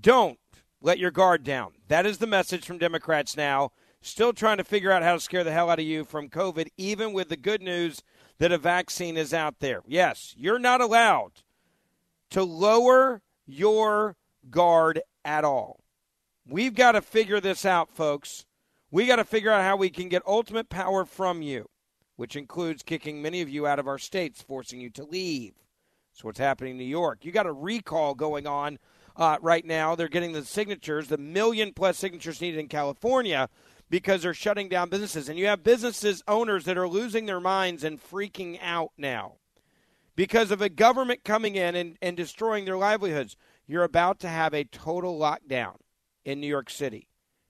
Don't let your guard down. That is the message from Democrats now. Still trying to figure out how to scare the hell out of you from COVID, even with the good news that a vaccine is out there. Yes, you're not allowed to lower your guard at all. We've got to figure this out, folks. We got to figure out how we can get ultimate power from you, which includes kicking many of you out of our states, forcing you to leave. That's what's happening in New York. You got a recall going on uh, right now. They're getting the signatures, the million plus signatures needed in California because they're shutting down businesses. And you have businesses owners that are losing their minds and freaking out now because of a government coming in and, and destroying their livelihoods. You're about to have a total lockdown in New York City.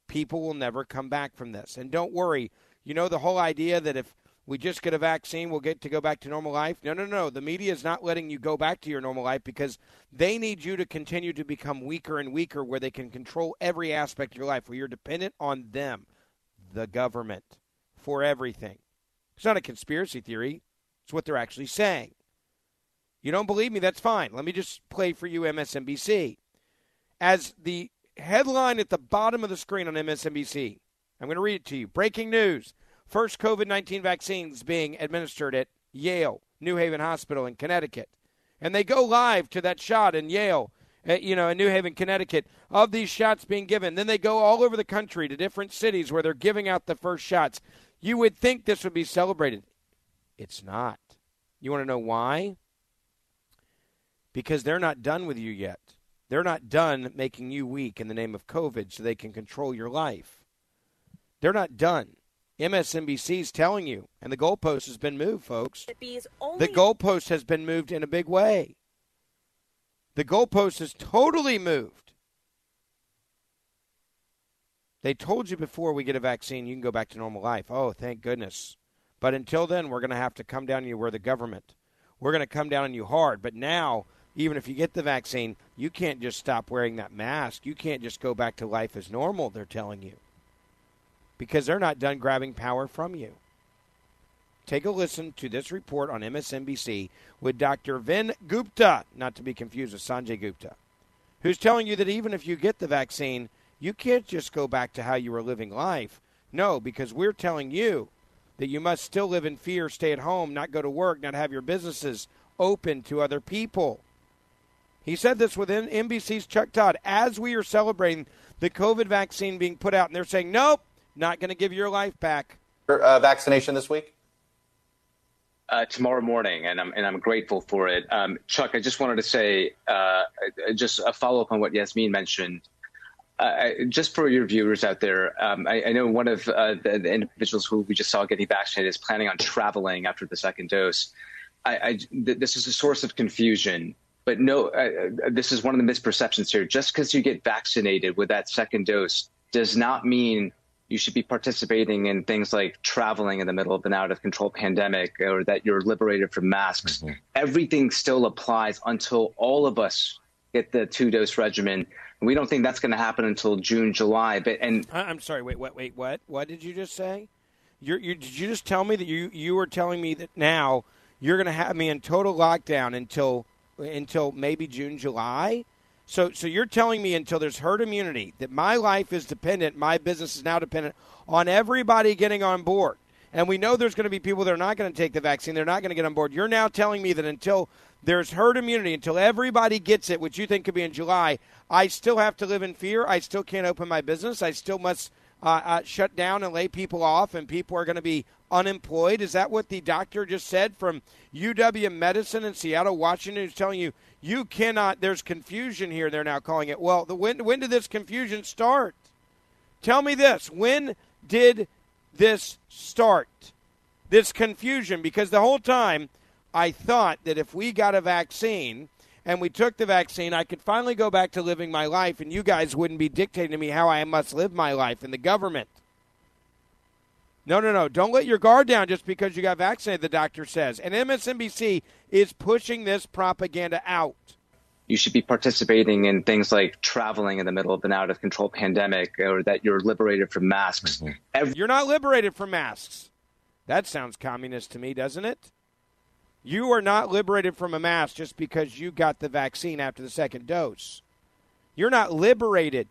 People will never come back from this. And don't worry, you know the whole idea that if we just get a vaccine, we'll get to go back to normal life. No, no, no. The media is not letting you go back to your normal life because they need you to continue to become weaker and weaker where they can control every aspect of your life, where you're dependent on them, the government, for everything. It's not a conspiracy theory, it's what they're actually saying. You don't believe me? That's fine. Let me just play for you MSNBC. As the headline at the bottom of the screen on MSNBC, I'm going to read it to you. Breaking news First COVID 19 vaccines being administered at Yale, New Haven Hospital in Connecticut. And they go live to that shot in Yale, uh, you know, in New Haven, Connecticut, of these shots being given. Then they go all over the country to different cities where they're giving out the first shots. You would think this would be celebrated. It's not. You want to know why? Because they're not done with you yet. They're not done making you weak in the name of COVID so they can control your life. They're not done. MSNBC is telling you, and the goalpost has been moved, folks. The goalpost has been moved in a big way. The goalpost is totally moved. They told you before we get a vaccine, you can go back to normal life. Oh, thank goodness. But until then, we're going to have to come down on you. We're the government. We're going to come down on you hard. But now, even if you get the vaccine, you can't just stop wearing that mask. You can't just go back to life as normal, they're telling you because they're not done grabbing power from you. Take a listen to this report on MSNBC with Dr. Vin Gupta, not to be confused with Sanjay Gupta, who's telling you that even if you get the vaccine, you can't just go back to how you were living life. No, because we're telling you that you must still live in fear, stay at home, not go to work, not have your businesses open to other people. He said this within NBC's Chuck Todd as we are celebrating the COVID vaccine being put out, and they're saying, nope, not going to give your life back. Uh, vaccination this week? uh, tomorrow morning, and I'm and I'm grateful for it. Um, Chuck, I just wanted to say uh, just a follow up on what Yasmin mentioned. Uh, just for your viewers out there, um, I, I, know one of uh, the, the, individuals who we just saw getting vaccinated is planning on traveling after the second dose. I, I, th- this is a source of confusion, but no, uh, uh, this is one of the misperceptions here. Just because you get vaccinated with that second dose does not mean you should be participating in things like traveling in the middle of an out of control pandemic or that you're liberated from masks. Mm-hmm. Everything still applies until all of us get the two dose regimen. We don't think that's going to happen until June, July. But and I'm sorry. Wait, wait, wait. What? What did you just say? You're, you did you just tell me that you you were telling me that now you're going to have me in total lockdown until until maybe June, July? So, so you're telling me until there's herd immunity that my life is dependent, my business is now dependent on everybody getting on board. And we know there's going to be people that are not going to take the vaccine, they're not going to get on board. You're now telling me that until there's herd immunity, until everybody gets it, which you think could be in July, I still have to live in fear. I still can't open my business. I still must uh, uh, shut down and lay people off, and people are going to be unemployed. Is that what the doctor just said from UW Medicine in Seattle, Washington, who's telling you you cannot? There's confusion here. They're now calling it. Well, the, when when did this confusion start? Tell me this. When did this start? This confusion, because the whole time I thought that if we got a vaccine and we took the vaccine, I could finally go back to living my life, and you guys wouldn't be dictating to me how I must live my life in the government. No, no, no. Don't let your guard down just because you got vaccinated, the doctor says. And MSNBC is pushing this propaganda out. You should be participating in things like traveling in the middle of an out of control pandemic or that you're liberated from masks. Mm-hmm. Every- you're not liberated from masks. That sounds communist to me, doesn't it? You are not liberated from a mask just because you got the vaccine after the second dose. You're not liberated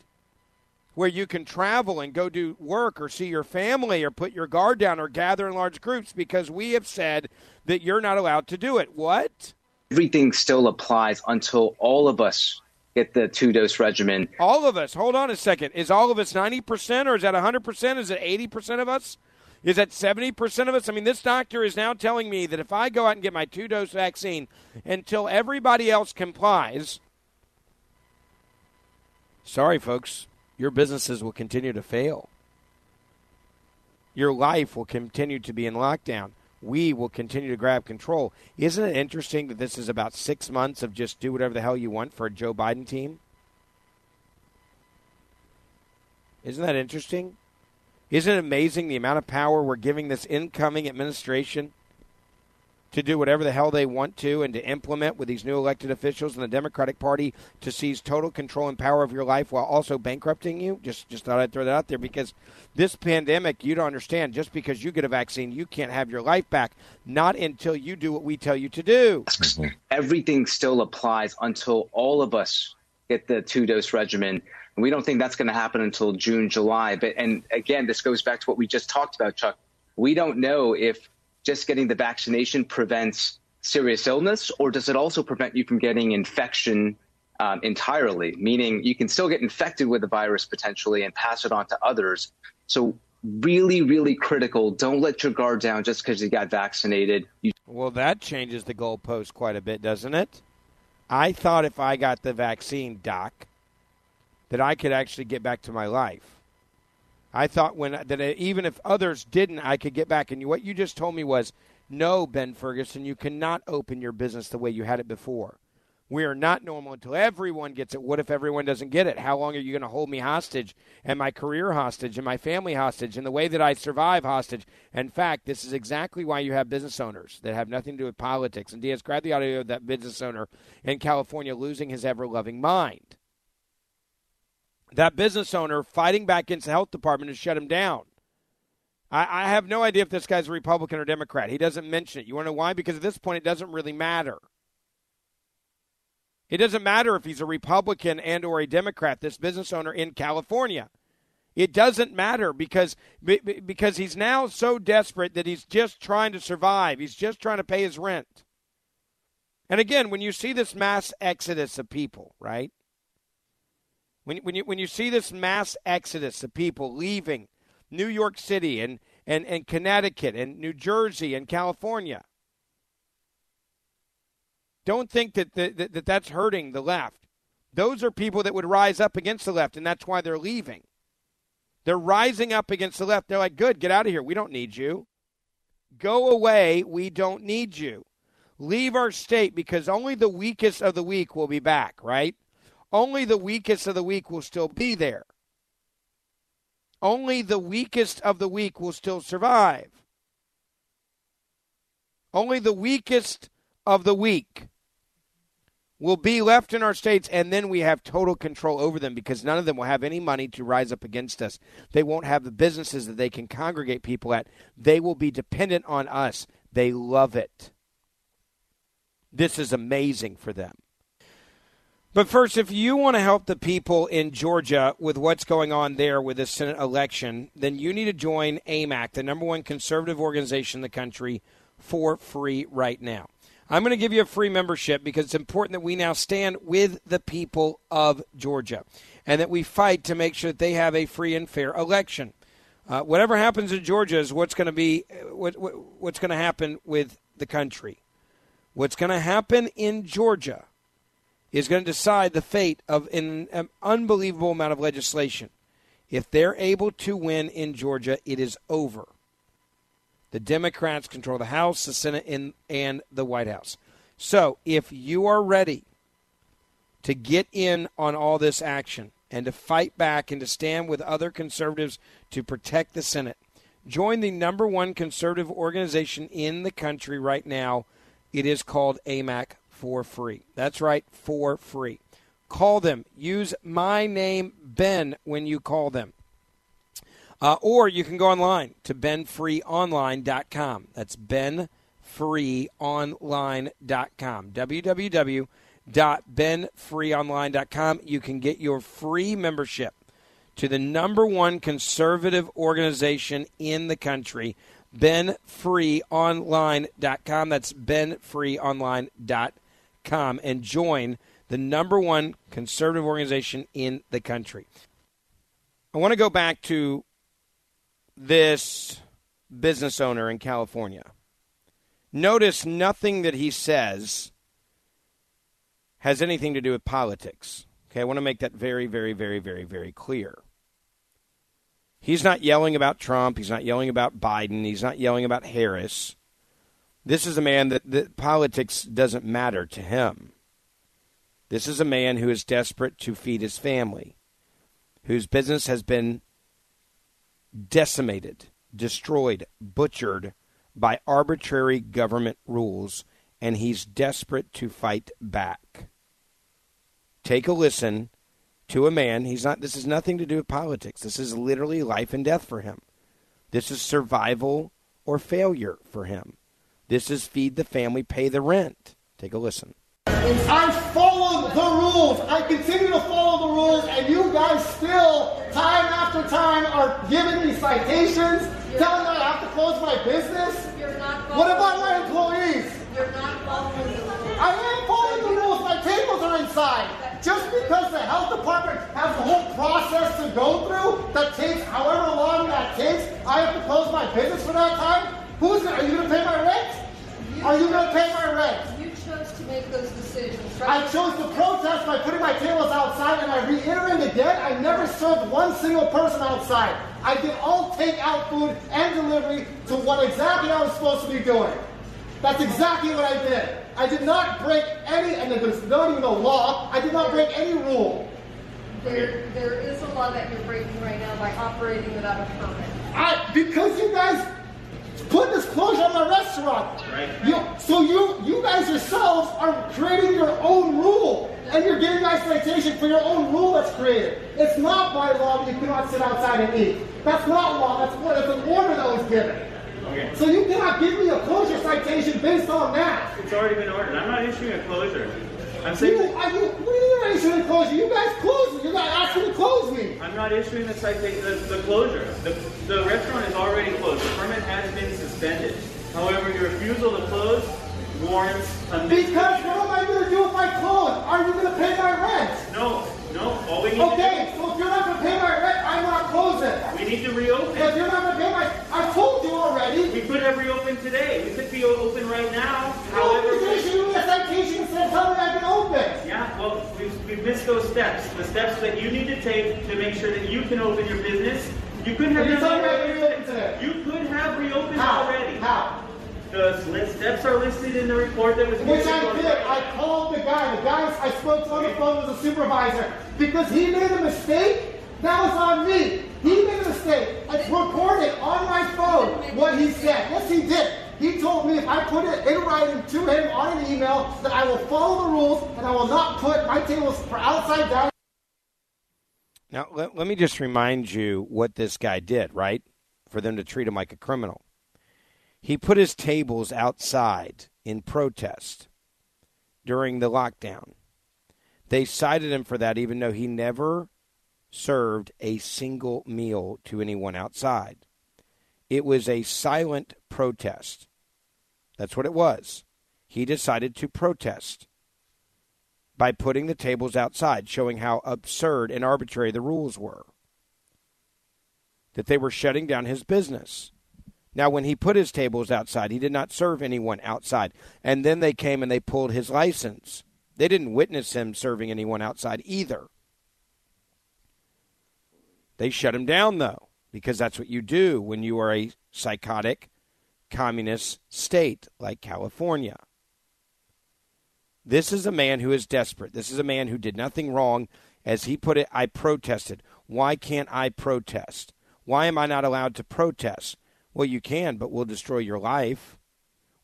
where you can travel and go do work or see your family or put your guard down or gather in large groups because we have said that you're not allowed to do it. What? Everything still applies until all of us get the two dose regimen. All of us. Hold on a second. Is all of us 90% or is that 100%? Is it 80% of us? Is that 70% of us? I mean, this doctor is now telling me that if I go out and get my two dose vaccine until everybody else complies, sorry, folks, your businesses will continue to fail. Your life will continue to be in lockdown. We will continue to grab control. Isn't it interesting that this is about six months of just do whatever the hell you want for a Joe Biden team? Isn't that interesting? Isn't it amazing the amount of power we're giving this incoming administration to do whatever the hell they want to and to implement with these new elected officials in the Democratic Party to seize total control and power of your life while also bankrupting you? Just just thought I'd throw that out there because this pandemic, you don't understand. Just because you get a vaccine, you can't have your life back. Not until you do what we tell you to do. Mm-hmm. Everything still applies until all of us get the two dose regimen and we don't think that's going to happen until June, July. But and again, this goes back to what we just talked about, Chuck. We don't know if just getting the vaccination prevents serious illness, or does it also prevent you from getting infection um, entirely? Meaning you can still get infected with the virus potentially and pass it on to others. So really, really critical. Don't let your guard down just because you got vaccinated. You- well, that changes the goalpost quite a bit, doesn't it? I thought if I got the vaccine, Doc, that I could actually get back to my life. I thought when that even if others didn't, I could get back. And what you just told me was, no, Ben Ferguson, you cannot open your business the way you had it before. We are not normal until everyone gets it. What if everyone doesn't get it? How long are you going to hold me hostage and my career hostage and my family hostage and the way that I survive hostage? In fact, this is exactly why you have business owners that have nothing to do with politics. And Diaz, grab the audio of that business owner in California losing his ever loving mind that business owner fighting back against the health department to shut him down. I, I have no idea if this guy's a Republican or Democrat. He doesn't mention it. You want to know why? Because at this point, it doesn't really matter. It doesn't matter if he's a Republican and or a Democrat. This business owner in California. It doesn't matter because because he's now so desperate that he's just trying to survive. He's just trying to pay his rent. And again, when you see this mass exodus of people, right? When, when, you, when you see this mass exodus of people leaving New York City and, and, and Connecticut and New Jersey and California, Don't think that, that, that that's hurting the left. Those are people that would rise up against the left, and that's why they're leaving. They're rising up against the left. They're like, good, get out of here. We don't need you. Go away. We don't need you. Leave our state because only the weakest of the weak will be back, right? Only the weakest of the weak will still be there. Only the weakest of the weak will still survive. Only the weakest of the weak will be left in our states, and then we have total control over them because none of them will have any money to rise up against us. They won't have the businesses that they can congregate people at. They will be dependent on us. They love it. This is amazing for them. But first, if you want to help the people in Georgia with what's going on there with the Senate election, then you need to join AMAC, the number one conservative organization in the country, for free right now. I'm going to give you a free membership because it's important that we now stand with the people of Georgia and that we fight to make sure that they have a free and fair election. Uh, whatever happens in Georgia is what's going to be what, what, what's going to happen with the country. What's going to happen in Georgia is going to decide the fate of an, an unbelievable amount of legislation. If they're able to win in Georgia, it is over. The Democrats control the House, the Senate, and, and the White House. So if you are ready to get in on all this action and to fight back and to stand with other conservatives to protect the Senate, join the number one conservative organization in the country right now. It is called AMAC for free. That's right, for free. Call them. Use my name, Ben, when you call them. Uh, or you can go online to benfreeonline.com. That's benfreeonline.com. www.benfreeonline.com. You can get your free membership to the number one conservative organization in the country, benfreeonline.com. That's benfreeonline.com. And join the number one conservative organization in the country. I want to go back to this business owner in California. Notice nothing that he says has anything to do with politics. Okay, I want to make that very, very, very, very, very clear. He's not yelling about Trump. He's not yelling about Biden. He's not yelling about Harris. This is a man that, that politics doesn't matter to him. This is a man who is desperate to feed his family, whose business has been decimated, destroyed, butchered by arbitrary government rules, and he's desperate to fight back. Take a listen to a man. He's not. This has nothing to do with politics. This is literally life and death for him. This is survival or failure for him. This is feed the family, pay the rent. Take a listen. I followed the rules. I continue to follow the rules, and you guys still, time after time, are giving me citations, You're telling me I have to close my business. what about my employees? You're not following the rules. I am following the rules. My tables are inside. Just because the health department has a whole process to go through that takes however long that takes, I have to close my business for that time. Who's gonna, are you going to pay my rent? Are you going to pay my rent? You chose to make those decisions. Right? I chose to protest by putting my tables outside, and I reiterate again, I never served one single person outside. I did all takeout food and delivery to what exactly I was supposed to be doing. That's exactly what I did. I did not break any, and there's not even a law, I did not break any rule. There, there is a law that you're breaking right now by operating without a permit. I, because you guys put this closure on my restaurant. Right. You, so you you guys yourselves are creating your own rule. And you're giving guys citation for your own rule that's created. It's not by law that you cannot sit outside and eat. That's not law. That's, that's an order that was given. Okay. So you cannot give me a closure citation based on that. It's already been ordered. I'm not issuing a closure. I'm saying. You, are you, what do you mean issuing a closure? You guys closed me. You guys asked me to close me. I'm not issuing the citation, the, the closure. The, the restaurant is already closed. The permit has been suspended. However, your refusal to close warrants a Because what am I going to do if I close? Are you going to pay my rent? No. No, all we need okay, so if you're not going to pay my rent, I'm not closing. We need to reopen. If you're not going to pay my, I told you already. We could have reopened today. We could be open right now. No, However, you should give me a citation instead of this. Yeah, well, missed those steps. The steps that you need to take to make sure that you can open your business. You couldn't have you done telling me I that can reopen today? You could have reopened How? already. How? The steps are listed in the report that was Which I did. I called the guy. The guy I spoke to on the phone was a supervisor. Because he made a mistake, that was on me. He made a mistake. It's recorded on my phone what he said. Yes, he did. He told me if I put it in writing to him on an email that I will follow the rules and I will not put my tables for outside. Now, let, let me just remind you what this guy did, right? For them to treat him like a criminal. He put his tables outside in protest during the lockdown. They cited him for that, even though he never served a single meal to anyone outside. It was a silent protest. That's what it was. He decided to protest by putting the tables outside, showing how absurd and arbitrary the rules were. That they were shutting down his business. Now, when he put his tables outside, he did not serve anyone outside. And then they came and they pulled his license. They didn't witness him serving anyone outside either. They shut him down, though, because that's what you do when you are a psychotic communist state like California. This is a man who is desperate. This is a man who did nothing wrong. As he put it, I protested. Why can't I protest? Why am I not allowed to protest? Well, you can, but we'll destroy your life.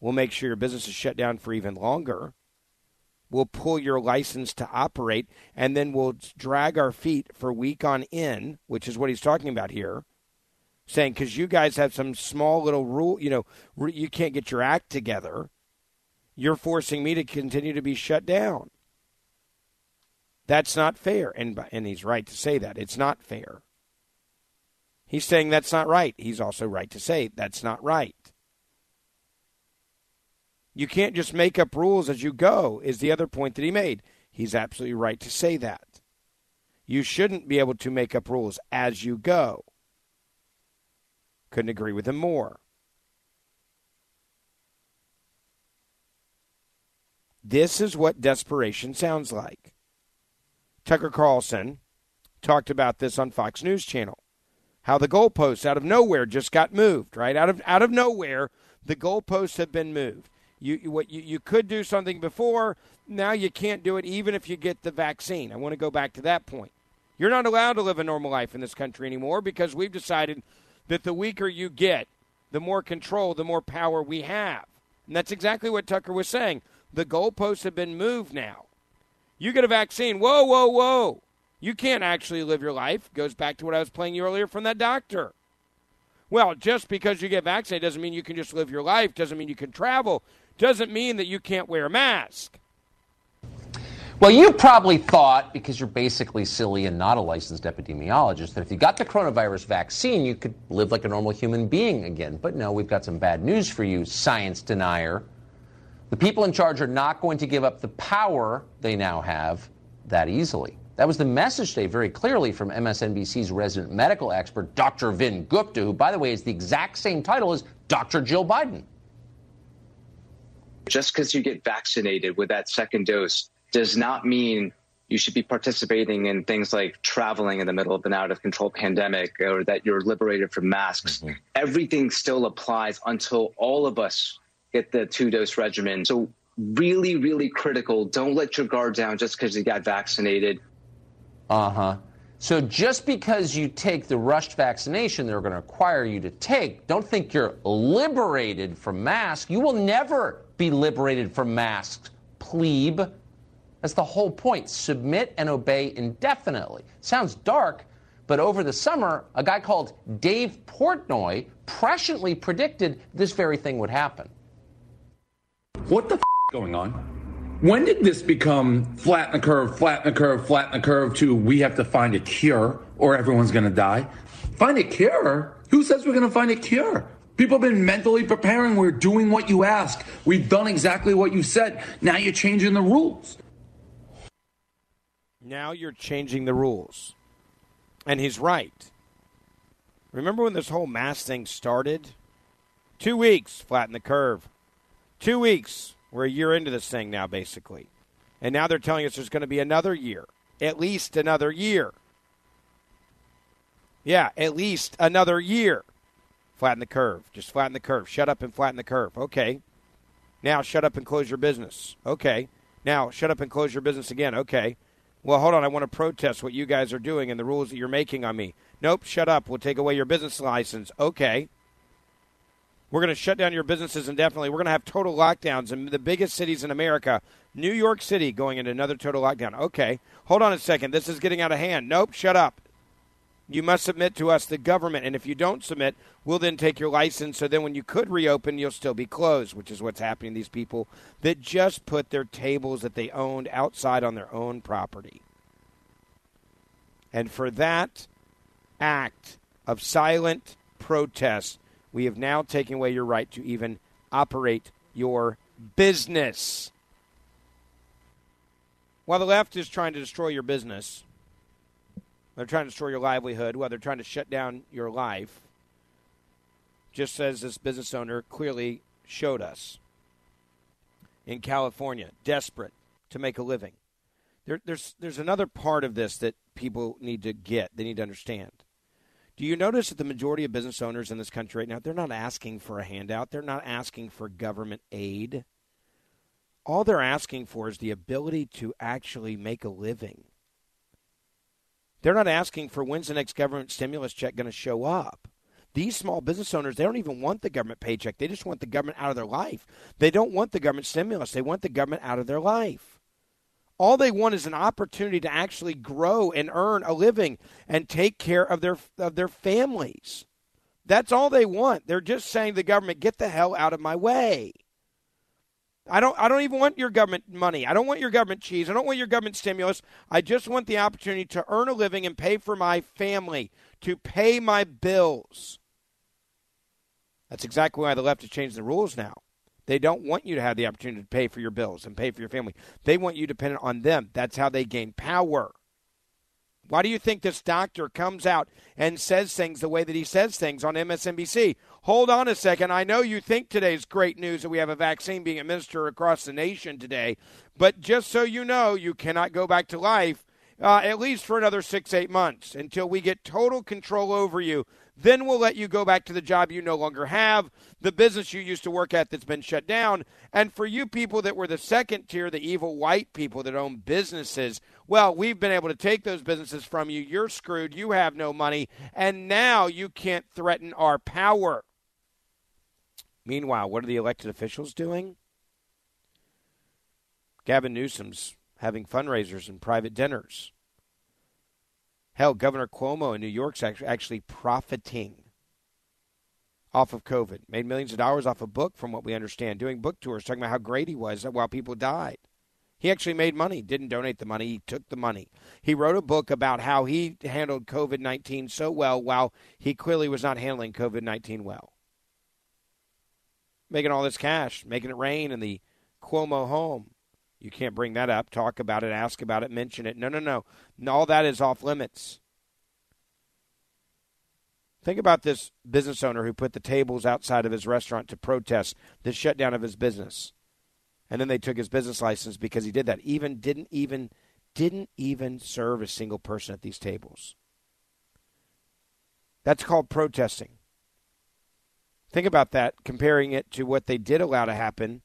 We'll make sure your business is shut down for even longer. We'll pull your license to operate, and then we'll drag our feet for week on end, which is what he's talking about here. Saying, because you guys have some small little rule, you know, you can't get your act together you're forcing me to continue to be shut down. That's not fair. And, and he's right to say that. It's not fair. He's saying that's not right. He's also right to say that's not right. You can't just make up rules as you go, is the other point that he made. He's absolutely right to say that. You shouldn't be able to make up rules as you go. Couldn't agree with him more. This is what desperation sounds like. Tucker Carlson talked about this on Fox News Channel. How the goalposts out of nowhere just got moved, right? Out of out of nowhere, the goalposts have been moved. You, what you, you could do something before, now you can't do it even if you get the vaccine. I want to go back to that point. You're not allowed to live a normal life in this country anymore because we've decided that the weaker you get, the more control, the more power we have. And that's exactly what Tucker was saying. The goalposts have been moved now. You get a vaccine. Whoa, whoa, whoa. You can't actually live your life. Goes back to what I was playing you earlier from that doctor. Well, just because you get vaccinated doesn't mean you can just live your life, doesn't mean you can travel, doesn't mean that you can't wear a mask. Well, you probably thought, because you're basically silly and not a licensed epidemiologist, that if you got the coronavirus vaccine, you could live like a normal human being again. But no, we've got some bad news for you, science denier. The people in charge are not going to give up the power they now have that easily. That was the message today, very clearly, from MSNBC's resident medical expert, Dr. Vin Gupta, who, by the way, is the exact same title as Dr. Jill Biden. Just because you get vaccinated with that second dose does not mean you should be participating in things like traveling in the middle of an out of control pandemic or that you're liberated from masks. Mm-hmm. Everything still applies until all of us get the two dose regimen. So, really, really critical. Don't let your guard down just because you got vaccinated. Uh huh. So, just because you take the rushed vaccination they're going to require you to take, don't think you're liberated from masks. You will never be liberated from masks, plebe. That's the whole point. Submit and obey indefinitely. Sounds dark, but over the summer, a guy called Dave Portnoy presciently predicted this very thing would happen. What the f- going on? When did this become flatten the curve, flatten the curve, flatten the curve to we have to find a cure or everyone's going to die? Find a cure? Who says we're going to find a cure? People have been mentally preparing. We're doing what you ask. We've done exactly what you said. Now you're changing the rules. Now you're changing the rules. And he's right. Remember when this whole mask thing started? Two weeks, flatten the curve. Two weeks. We're a year into this thing now, basically. And now they're telling us there's going to be another year, at least another year. Yeah, at least another year. Flatten the curve. Just flatten the curve. Shut up and flatten the curve. Okay. Now shut up and close your business. Okay. Now shut up and close your business again. Okay. Well, hold on. I want to protest what you guys are doing and the rules that you're making on me. Nope. Shut up. We'll take away your business license. Okay. We're going to shut down your businesses indefinitely. We're going to have total lockdowns in the biggest cities in America. New York City going into another total lockdown. Okay. Hold on a second. This is getting out of hand. Nope. Shut up. You must submit to us, the government. And if you don't submit, we'll then take your license. So then when you could reopen, you'll still be closed, which is what's happening to these people that just put their tables that they owned outside on their own property. And for that act of silent protest, we have now taken away your right to even operate your business. While the left is trying to destroy your business, they're trying to destroy your livelihood, while they're trying to shut down your life, just as this business owner clearly showed us in California, desperate to make a living. There, there's, there's another part of this that people need to get, they need to understand. Do you notice that the majority of business owners in this country right now, they're not asking for a handout, they're not asking for government aid. All they're asking for is the ability to actually make a living. They're not asking for when's the next government stimulus check going to show up. These small business owners, they don't even want the government paycheck. They just want the government out of their life. They don't want the government stimulus. They want the government out of their life. All they want is an opportunity to actually grow and earn a living and take care of their of their families. That's all they want. They're just saying the government, "Get the hell out of my way." I don't I don't even want your government money. I don't want your government cheese. I don't want your government stimulus. I just want the opportunity to earn a living and pay for my family, to pay my bills. That's exactly why the left has changed the rules now. They don't want you to have the opportunity to pay for your bills and pay for your family. They want you dependent on them. That's how they gain power. Why do you think this doctor comes out and says things the way that he says things on MSNBC? Hold on a second. I know you think today's great news that we have a vaccine being administered across the nation today, but just so you know, you cannot go back to life uh, at least for another six, eight months until we get total control over you. Then we'll let you go back to the job you no longer have, the business you used to work at that's been shut down. And for you people that were the second tier, the evil white people that own businesses, well, we've been able to take those businesses from you. You're screwed. You have no money. And now you can't threaten our power. Meanwhile, what are the elected officials doing? Gavin Newsom's having fundraisers and private dinners. Hell, Governor Cuomo in New York's actually profiting off of COVID. Made millions of dollars off a book, from what we understand, doing book tours, talking about how great he was while people died. He actually made money, didn't donate the money, he took the money. He wrote a book about how he handled COVID 19 so well while he clearly was not handling COVID 19 well. Making all this cash, making it rain in the Cuomo home. You can't bring that up, talk about it, ask about it, mention it. No, no, no. All that is off limits. Think about this business owner who put the tables outside of his restaurant to protest the shutdown of his business. And then they took his business license because he did that. Even didn't even didn't even serve a single person at these tables. That's called protesting. Think about that, comparing it to what they did allow to happen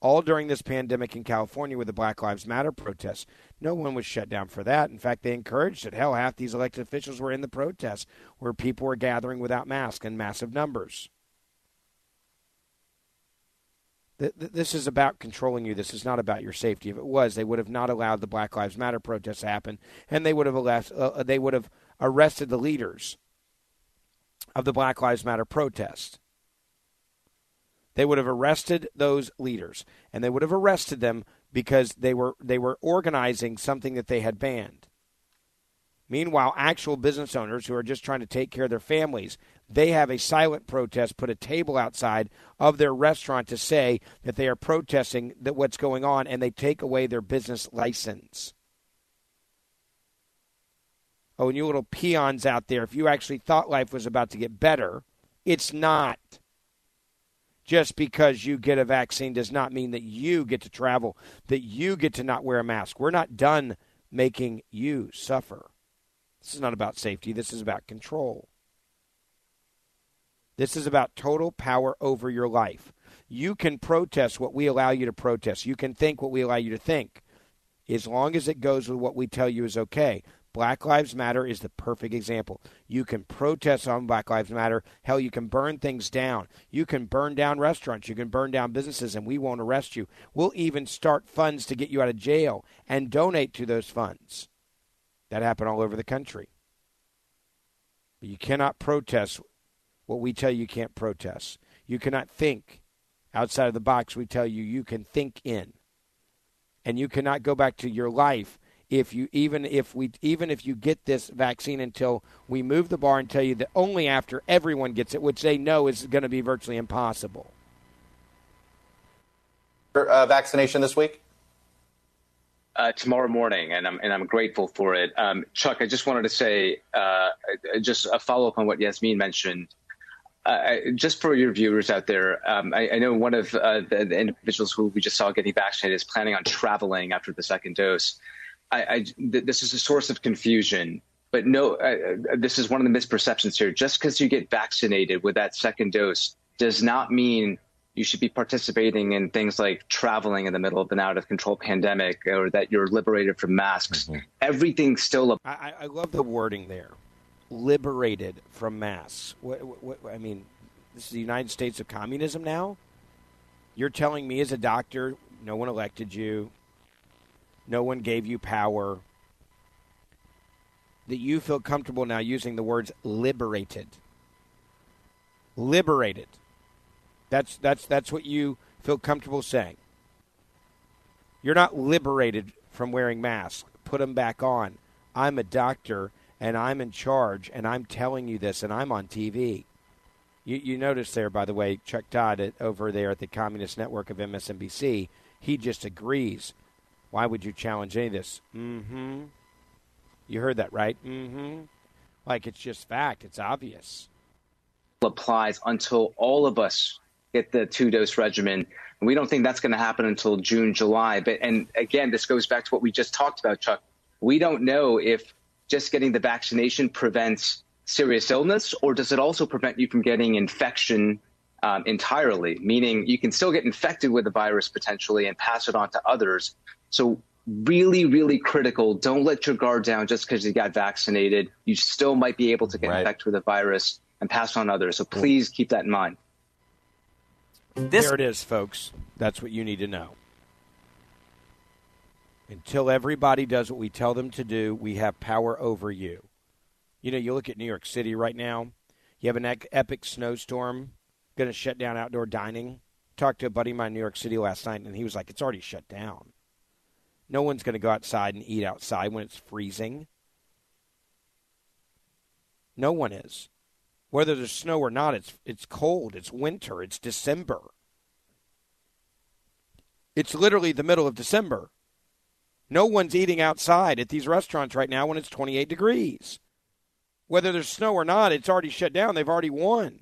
all during this pandemic in California with the Black Lives Matter protests. No one was shut down for that. In fact, they encouraged it. Hell, half these elected officials were in the protests where people were gathering without masks in massive numbers. This is about controlling you. This is not about your safety. If it was, they would have not allowed the Black Lives Matter protests to happen, and they would have arrested, uh, they would have arrested the leaders of the Black Lives Matter protest. They would have arrested those leaders, and they would have arrested them because they were they were organizing something that they had banned. Meanwhile, actual business owners who are just trying to take care of their families, they have a silent protest, put a table outside of their restaurant to say that they are protesting that what's going on, and they take away their business license. Oh, and you little peons out there, if you actually thought life was about to get better, it's not. Just because you get a vaccine does not mean that you get to travel, that you get to not wear a mask. We're not done making you suffer. This is not about safety, this is about control. This is about total power over your life. You can protest what we allow you to protest. You can think what we allow you to think, as long as it goes with what we tell you is okay. Black Lives Matter is the perfect example. You can protest on Black Lives Matter. Hell, you can burn things down. You can burn down restaurants. You can burn down businesses, and we won't arrest you. We'll even start funds to get you out of jail and donate to those funds. That happened all over the country. But you cannot protest what we tell you you can't protest. You cannot think outside of the box we tell you you can think in. And you cannot go back to your life if you even if we even if you get this vaccine until we move the bar and tell you that only after everyone gets it, which they know is going to be virtually impossible. Uh, vaccination this week? Uh, tomorrow morning, and I'm and I'm grateful for it. Um, Chuck, I just wanted to say uh, just a follow up on what Yasmin mentioned. Uh, just for your viewers out there, um, I, I, know one of uh, the, the, individuals who we just saw getting vaccinated is planning on traveling after the second dose. I, I, th- this is a source of confusion, but no, uh, uh this is one of the misperceptions here. Just because you get vaccinated with that second dose does not mean you should be participating in things like traveling in the middle of an out of control pandemic or that you're liberated from masks. Mm-hmm. Everything's still. A- I, I love the wording there liberated from masks. What, what, what, I mean, this is the United States of communism now. You're telling me, as a doctor, no one elected you, no one gave you power, that you feel comfortable now using the words liberated. Liberated. That's that's that's what you feel comfortable saying. You're not liberated from wearing masks. Put them back on. I'm a doctor and I'm in charge, and I'm telling you this, and I'm on TV. You, you notice there, by the way, Chuck Todd at, over there at the Communist Network of MSNBC, he just agrees. Why would you challenge any of this? Mm-hmm. You heard that, right? Mm-hmm. Like it's just fact. It's obvious. Applies until all of us get the two dose regimen. And we don't think that's going to happen until June, July. But and again, this goes back to what we just talked about, Chuck. We don't know if just getting the vaccination prevents serious illness, or does it also prevent you from getting infection um, entirely? Meaning you can still get infected with the virus potentially and pass it on to others. So really, really critical. Don't let your guard down just because you got vaccinated. You still might be able to get right. infected with the virus and pass on others. So please keep that in mind. This- there it is, folks. That's what you need to know. Until everybody does what we tell them to do, we have power over you. You know, you look at New York City right now, you have an epic snowstorm, going to shut down outdoor dining. Talked to a buddy of mine in New York City last night, and he was like, it's already shut down. No one's going to go outside and eat outside when it's freezing. No one is. Whether there's snow or not, it's it's cold, it's winter, it's December. It's literally the middle of December. No one's eating outside at these restaurants right now when it's 28 degrees. Whether there's snow or not, it's already shut down. They've already won.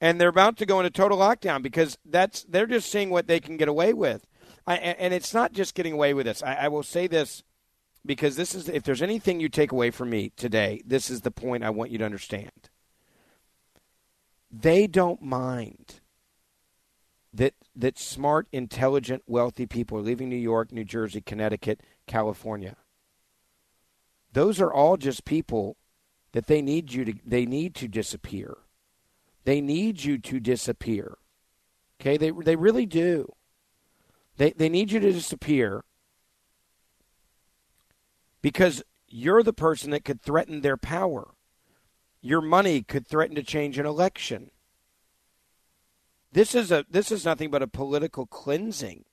And they're about to go into total lockdown because that's they're just seeing what they can get away with. I, and it's not just getting away with this. I, I will say this because this is if there's anything you take away from me today, this is the point I want you to understand. They don't mind that that smart, intelligent, wealthy people are leaving New York, New Jersey, Connecticut, California. Those are all just people that they need you to they need to disappear. They need you to disappear. Okay? They they really do. They they need you to disappear because you're the person that could threaten their power. Your money could threaten to change an election. This is a this is nothing but a political cleansing.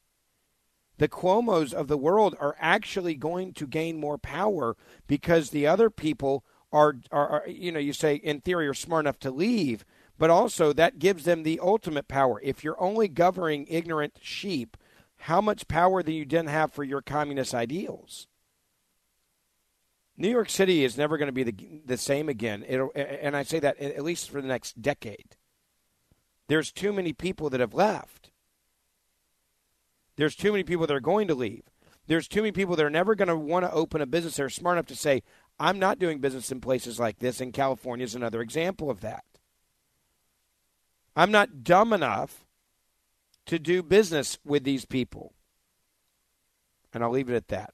The Cuomo's of the world are actually going to gain more power because the other people are, are, are you know you say in theory are smart enough to leave, but also that gives them the ultimate power. If you're only governing ignorant sheep, how much power do you then have for your communist ideals? New York City is never going to be the the same again. It'll, and I say that at least for the next decade There's too many people that have left. There's too many people that are going to leave. There's too many people that are never going to want to open a business that are smart enough to say, I'm not doing business in places like this, and California is another example of that. I'm not dumb enough to do business with these people. And I'll leave it at that.